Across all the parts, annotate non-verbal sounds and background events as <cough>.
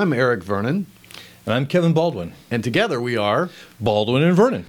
I'm Eric Vernon. And I'm Kevin Baldwin. And together we are Baldwin and Vernon.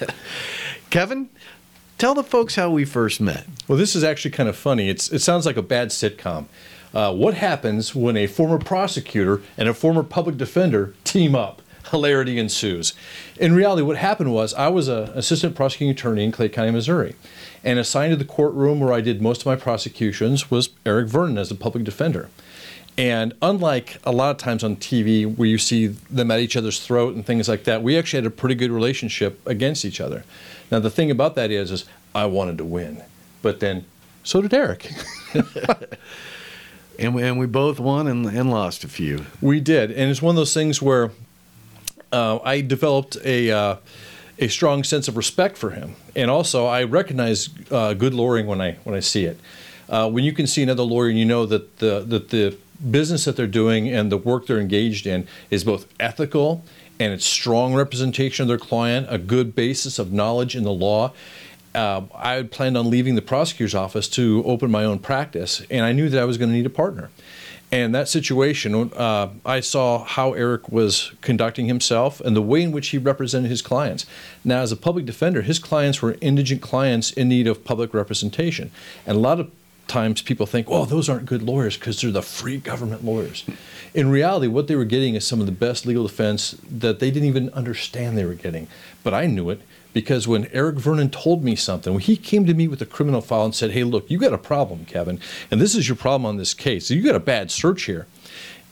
<laughs> Kevin, tell the folks how we first met. Well, this is actually kind of funny. It's, it sounds like a bad sitcom. Uh, what happens when a former prosecutor and a former public defender team up? Hilarity ensues. In reality, what happened was I was an assistant prosecuting attorney in Clay County, Missouri, and assigned to the courtroom where I did most of my prosecutions was Eric Vernon as a public defender. And unlike a lot of times on TV where you see them at each other's throat and things like that, we actually had a pretty good relationship against each other. Now the thing about that is, is I wanted to win, but then so did Eric. <laughs> and, we, and we both won and, and lost a few. We did, and it's one of those things where uh, I developed a uh, a strong sense of respect for him, and also I recognize uh, good lawyering when I when I see it. Uh, when you can see another lawyer and you know that the that the business that they're doing and the work they're engaged in is both ethical and it's strong representation of their client, a good basis of knowledge in the law. Uh, I had planned on leaving the prosecutor's office to open my own practice, and I knew that I was going to need a partner. And that situation, uh, I saw how Eric was conducting himself and the way in which he represented his clients. Now, as a public defender, his clients were indigent clients in need of public representation. And a lot of times people think, oh, those aren't good lawyers because they're the free government lawyers. In reality, what they were getting is some of the best legal defense that they didn't even understand they were getting. But I knew it because when Eric Vernon told me something, when he came to me with a criminal file and said, hey, look, you got a problem, Kevin, and this is your problem on this case. You got a bad search here.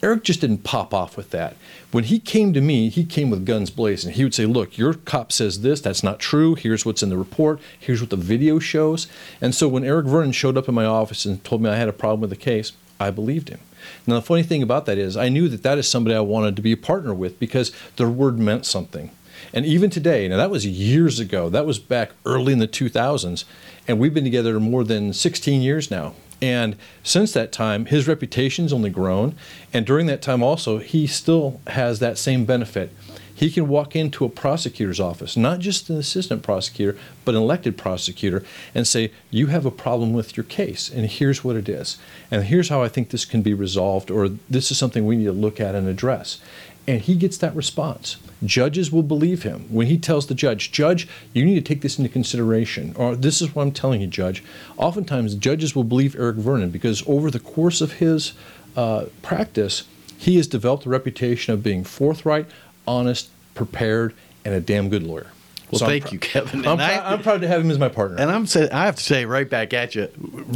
Eric just didn't pop off with that. When he came to me, he came with guns blazing. He would say, Look, your cop says this, that's not true. Here's what's in the report. Here's what the video shows. And so when Eric Vernon showed up in my office and told me I had a problem with the case, I believed him. Now, the funny thing about that is, I knew that that is somebody I wanted to be a partner with because their word meant something. And even today, now that was years ago, that was back early in the 2000s, and we've been together more than 16 years now. And since that time, his reputation's only grown. And during that time, also, he still has that same benefit. He can walk into a prosecutor's office, not just an assistant prosecutor, but an elected prosecutor, and say, You have a problem with your case, and here's what it is. And here's how I think this can be resolved, or this is something we need to look at and address. And he gets that response. Judges will believe him when he tells the judge, Judge, you need to take this into consideration, or this is what I'm telling you, Judge. Oftentimes, judges will believe Eric Vernon because over the course of his uh, practice, he has developed a reputation of being forthright, honest, prepared, and a damn good lawyer. Well, so thank you, Kevin. I'm, I, am proud to have him as my partner. And I'm say, I have to say right back at you,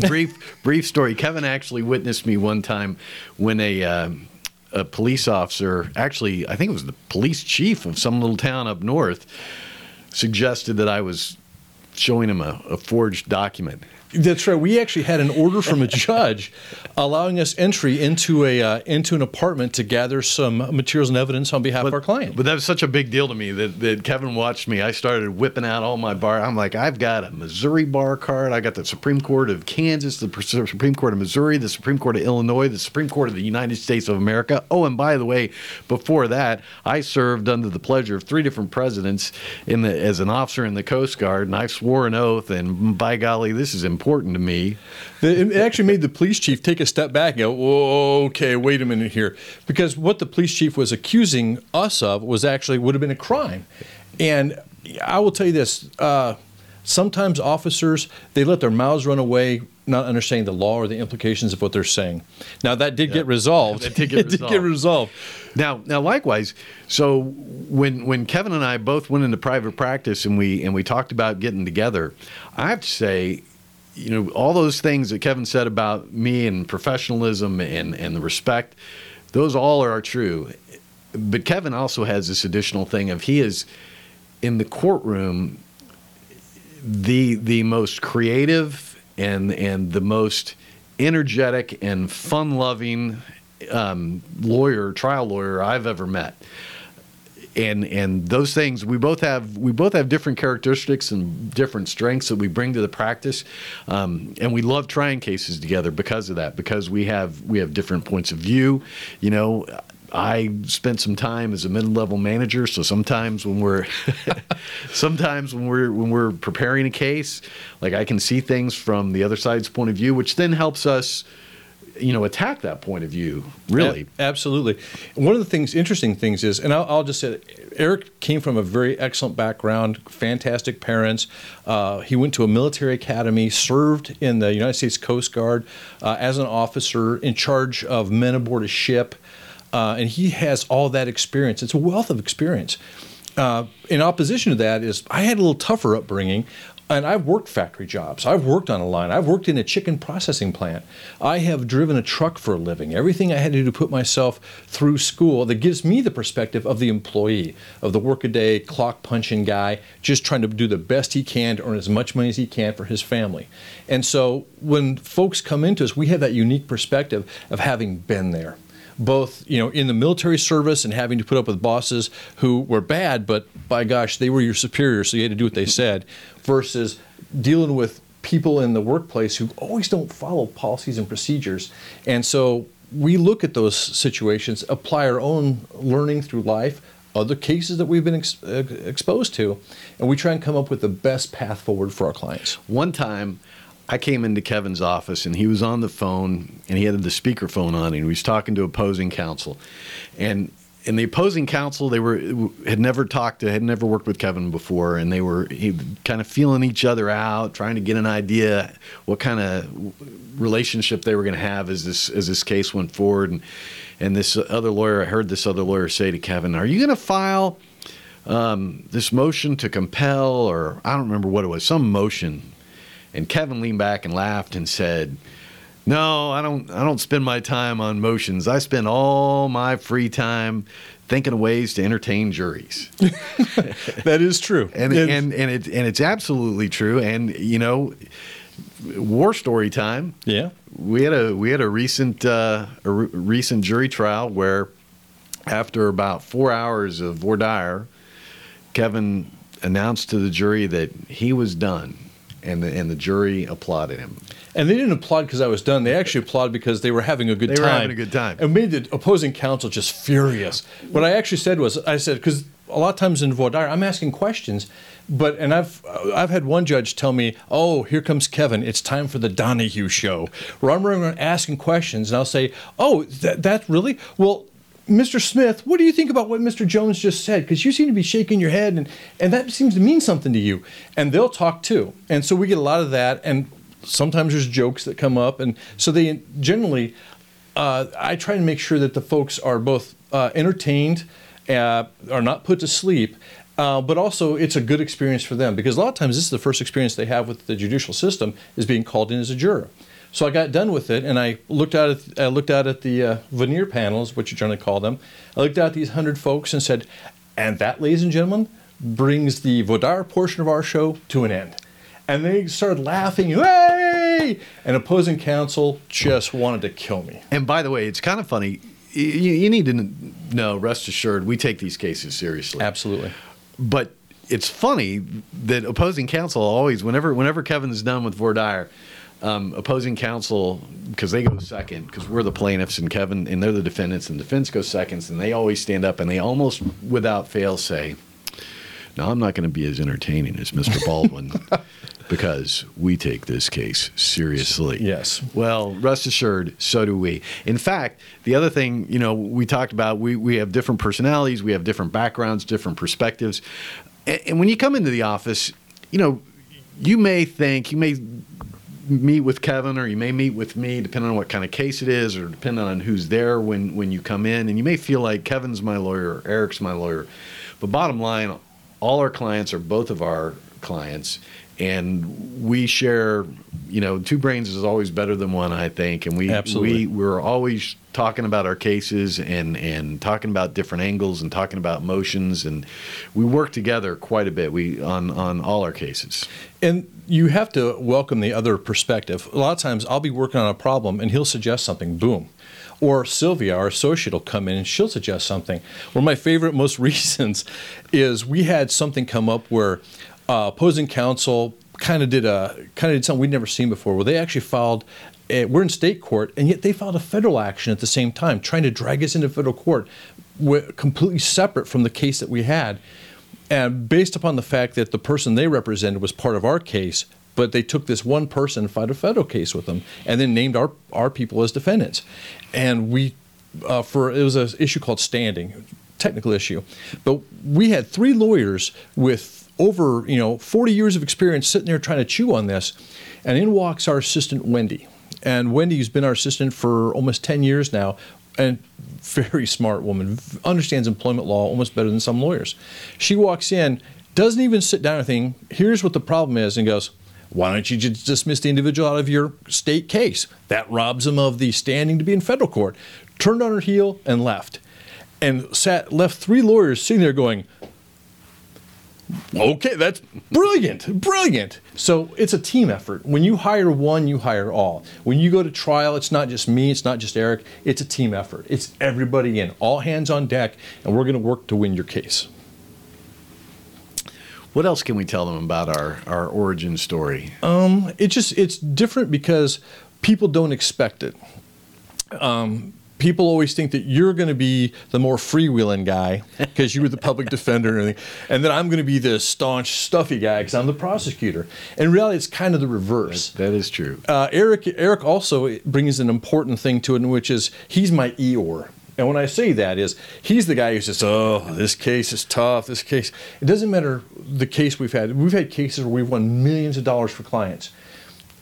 brief <laughs> brief story. Kevin actually witnessed me one time when a uh, a police officer, actually, I think it was the police chief of some little town up north, suggested that I was showing him a, a forged document. That's right. We actually had an order from a judge allowing us entry into a uh, into an apartment to gather some materials and evidence on behalf but, of our client. But that was such a big deal to me that, that Kevin watched me. I started whipping out all my bar. I'm like, I've got a Missouri bar card. I got the Supreme Court of Kansas, the Supreme Court of Missouri, the Supreme Court of Illinois, the Supreme Court of the United States of America. Oh, and by the way, before that, I served under the pleasure of three different presidents in the as an officer in the Coast Guard, and I swore an oath. And by golly, this is important important to me. It actually made the police chief take a step back and go, okay, wait a minute here. Because what the police chief was accusing us of was actually would have been a crime. And I will tell you this uh, sometimes officers, they let their mouths run away not understanding the law or the implications of what they're saying. Now that did yeah. get resolved. Yeah, did get <laughs> it did get resolved. Now, now likewise, so when when Kevin and I both went into private practice and we and we talked about getting together, I have to say you know, all those things that Kevin said about me and professionalism and, and the respect, those all are true. But Kevin also has this additional thing of he is in the courtroom the the most creative and and the most energetic and fun loving um, lawyer, trial lawyer I've ever met and and those things we both have we both have different characteristics and different strengths that we bring to the practice. Um, and we love trying cases together because of that because we have we have different points of view. You know I spent some time as a mid-level manager, so sometimes when we're <laughs> sometimes when we're when we're preparing a case, like I can see things from the other side's point of view, which then helps us you know attack that point of view really. A- absolutely. One of the things interesting things is and i'll, I'll just say eric came from a very excellent background fantastic parents. Uh, he went to a military academy served in the united states coast guard uh, as an officer in charge of men aboard a ship. Uh, and he has all that experience. It's a wealth of experience. Uh, in opposition to that is I had a little tougher upbringing, and I've worked factory jobs. I've worked on a line. I've worked in a chicken processing plant. I have driven a truck for a living. Everything I had to do to put myself through school that gives me the perspective of the employee, of the workaday clock punching guy, just trying to do the best he can to earn as much money as he can for his family. And so when folks come into us, we have that unique perspective of having been there both you know in the military service and having to put up with bosses who were bad, but by gosh, they were your superiors, so you had to do what they <laughs> said, versus dealing with people in the workplace who always don't follow policies and procedures. And so we look at those situations, apply our own learning through life, other cases that we've been ex- uh, exposed to, and we try and come up with the best path forward for our clients. One time, I came into Kevin's office and he was on the phone and he had the speakerphone on and he was talking to opposing counsel. And in the opposing counsel, they were had never talked to, had never worked with Kevin before, and they were he, kind of feeling each other out, trying to get an idea what kind of relationship they were going to have as this as this case went forward. And and this other lawyer, I heard this other lawyer say to Kevin, "Are you going to file um, this motion to compel, or I don't remember what it was, some motion?" And Kevin leaned back and laughed and said, "No, I don't. I don't spend my time on motions. I spend all my free time thinking of ways to entertain juries." <laughs> that is true, and and and it and it's absolutely true. And you know, war story time. Yeah, we had a we had a recent uh, a re- recent jury trial where after about four hours of voir dire, Kevin announced to the jury that he was done and the, and the jury applauded him. And they didn't applaud because I was done. They actually applauded because they were having a good they time. They were having a good time. And made the opposing counsel just furious. What I actually said was, I said, because a lot of times in voir dire, I'm asking questions, but and I've I've had one judge tell me, "Oh, here comes Kevin. It's time for the Donahue show." Where I'm around asking questions, and I'll say, "Oh, that that really well." Mr. Smith, what do you think about what Mr. Jones just said? Because you seem to be shaking your head, and, and that seems to mean something to you. And they'll talk too. And so we get a lot of that. And sometimes there's jokes that come up. And so they generally, uh, I try to make sure that the folks are both uh, entertained, uh, are not put to sleep, uh, but also it's a good experience for them because a lot of times this is the first experience they have with the judicial system is being called in as a juror. So I got done with it, and I looked out at I looked out at the uh, venire panels, which you generally call them. I looked out at these hundred folks and said, "And that, ladies and gentlemen, brings the voir dire portion of our show to an end." And they started laughing, "Hey!" And opposing counsel just wanted to kill me. And by the way, it's kind of funny. You, you need to know, rest assured, we take these cases seriously. Absolutely. But it's funny that opposing counsel always, whenever whenever Kevin's done with voir dire um, opposing counsel because they go second because we're the plaintiffs and Kevin and they're the defendants and defense goes seconds and they always stand up and they almost without fail say, "Now I'm not going to be as entertaining as Mr. Baldwin." <laughs> because we take this case seriously. Yes. Well, rest assured, so do we. In fact, the other thing, you know, we talked about, we, we have different personalities, we have different backgrounds, different perspectives. And, and when you come into the office, you know, you may think, you may meet with Kevin or you may meet with me, depending on what kind of case it is or depending on who's there when, when you come in. And you may feel like Kevin's my lawyer or Eric's my lawyer. But bottom line, all our clients are both of our clients. And we share, you know, two brains is always better than one, I think. And we, Absolutely. we we're always talking about our cases and and talking about different angles and talking about motions. And we work together quite a bit. We on on all our cases. And you have to welcome the other perspective. A lot of times i'll be working on a problem and he'll suggest something boom. Or sylvia our associate will come in and she'll suggest something. One of my favorite most <laughs> recent is we had something come up where uh, opposing counsel kind of did a kind of did something we'd never seen before where they actually filed we're in state court, and yet they filed a federal action at the same time, trying to drag us into federal court, completely separate from the case that we had. And based upon the fact that the person they represented was part of our case, but they took this one person and filed a federal case with them, and then named our our people as defendants, and we uh, for it was an issue called standing, technical issue, but we had three lawyers with over you know 40 years of experience sitting there trying to chew on this, and in walks our assistant Wendy, and Wendy's been our assistant for almost 10 years now, and very smart woman, understands employment law almost better than some lawyers. She walks in, doesn't even sit down or think, here's what the problem is, and goes, why don't you just dismiss the individual out of your state case? That robs him of the standing to be in federal court. Turned on her heel and left. And sat left three lawyers sitting there going, Okay, that's brilliant, brilliant. So it's a team effort. When you hire one, you hire all. When you go to trial, it's not just me, it's not just Eric, it's a team effort. It's everybody in, all hands on deck, and we're going to work to win your case. What else can we tell them about our, our origin story? Um, it just it's different because people don't expect it. Um, people always think that you're going to be the more freewheeling guy <laughs> because you were the public defender and everything, and then I'm going to be the staunch, stuffy guy because I'm the prosecutor. And really, it's kind of the reverse. that is true. Uh, Eric Eric also brings an important thing to it, which is he's my Eeyore. And when I say that is he's the guy who says, "Oh, this case is tough. This case." It doesn't matter the case we've had. We've had cases where we've won millions of dollars for clients.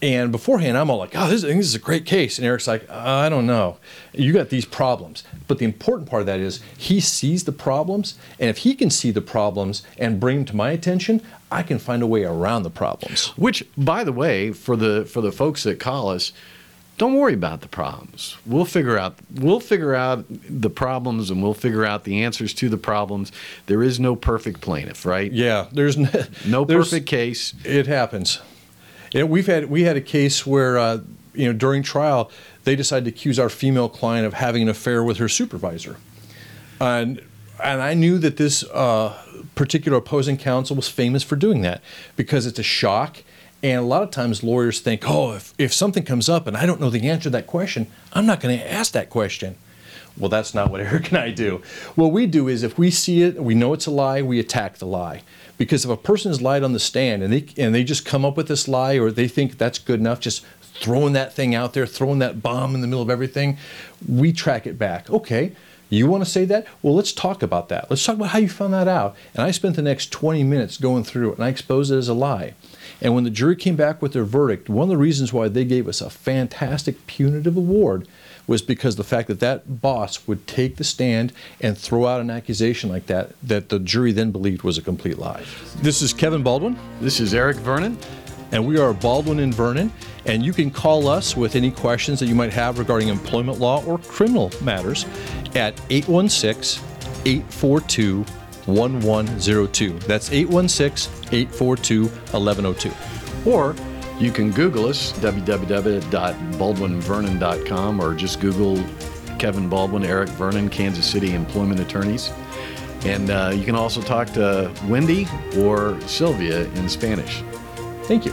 And beforehand, I'm all like, "Oh, this, this is a great case," and Eric's like, uh, "I don't know. You got these problems." But the important part of that is he sees the problems, and if he can see the problems and bring them to my attention, I can find a way around the problems. Which, by the way, for the for the folks that call us, don't worry about the problems. We'll figure out we'll figure out the problems and we'll figure out the answers to the problems. There is no perfect plaintiff, right? Yeah, there's no, No <laughs> there's- perfect case. It happens. Know, we've had we had a case where uh, you know during trial they decided to accuse our female client of having an affair with her supervisor, and and I knew that this uh, particular opposing counsel was famous for doing that because it's a shock. And a lot of times lawyers think, oh, if, if something comes up and I don't know the answer to that question, I'm not going to ask that question. Well, that's not what <laughs> Eric and I do. What we do is if we see it, we know it's a lie, we attack the lie. Because if a person has lied on the stand and they and they just come up with this lie or they think that's good enough, just throwing that thing out there, throwing that bomb in the middle of everything, we track it back. Okay, you want to say that? Well, let's talk about that. Let's talk about how you found that out. And I spent the next 20 minutes going through it and I exposed it as a lie. And when the jury came back with their verdict, one of the reasons why they gave us a fantastic punitive award was because the fact that that boss would take the stand and throw out an accusation like that that the jury then believed was a complete lie. This is Kevin Baldwin, This is Eric Vernon. and we are Baldwin and Vernon. And you can call us with any questions that you might have regarding employment law or criminal matters at 816 842 1102. That's 816 842 1102. Or you can Google us, www.baldwinvernon.com, or just Google Kevin Baldwin, Eric Vernon, Kansas City Employment Attorneys. And uh, you can also talk to Wendy or Sylvia in Spanish. Thank you.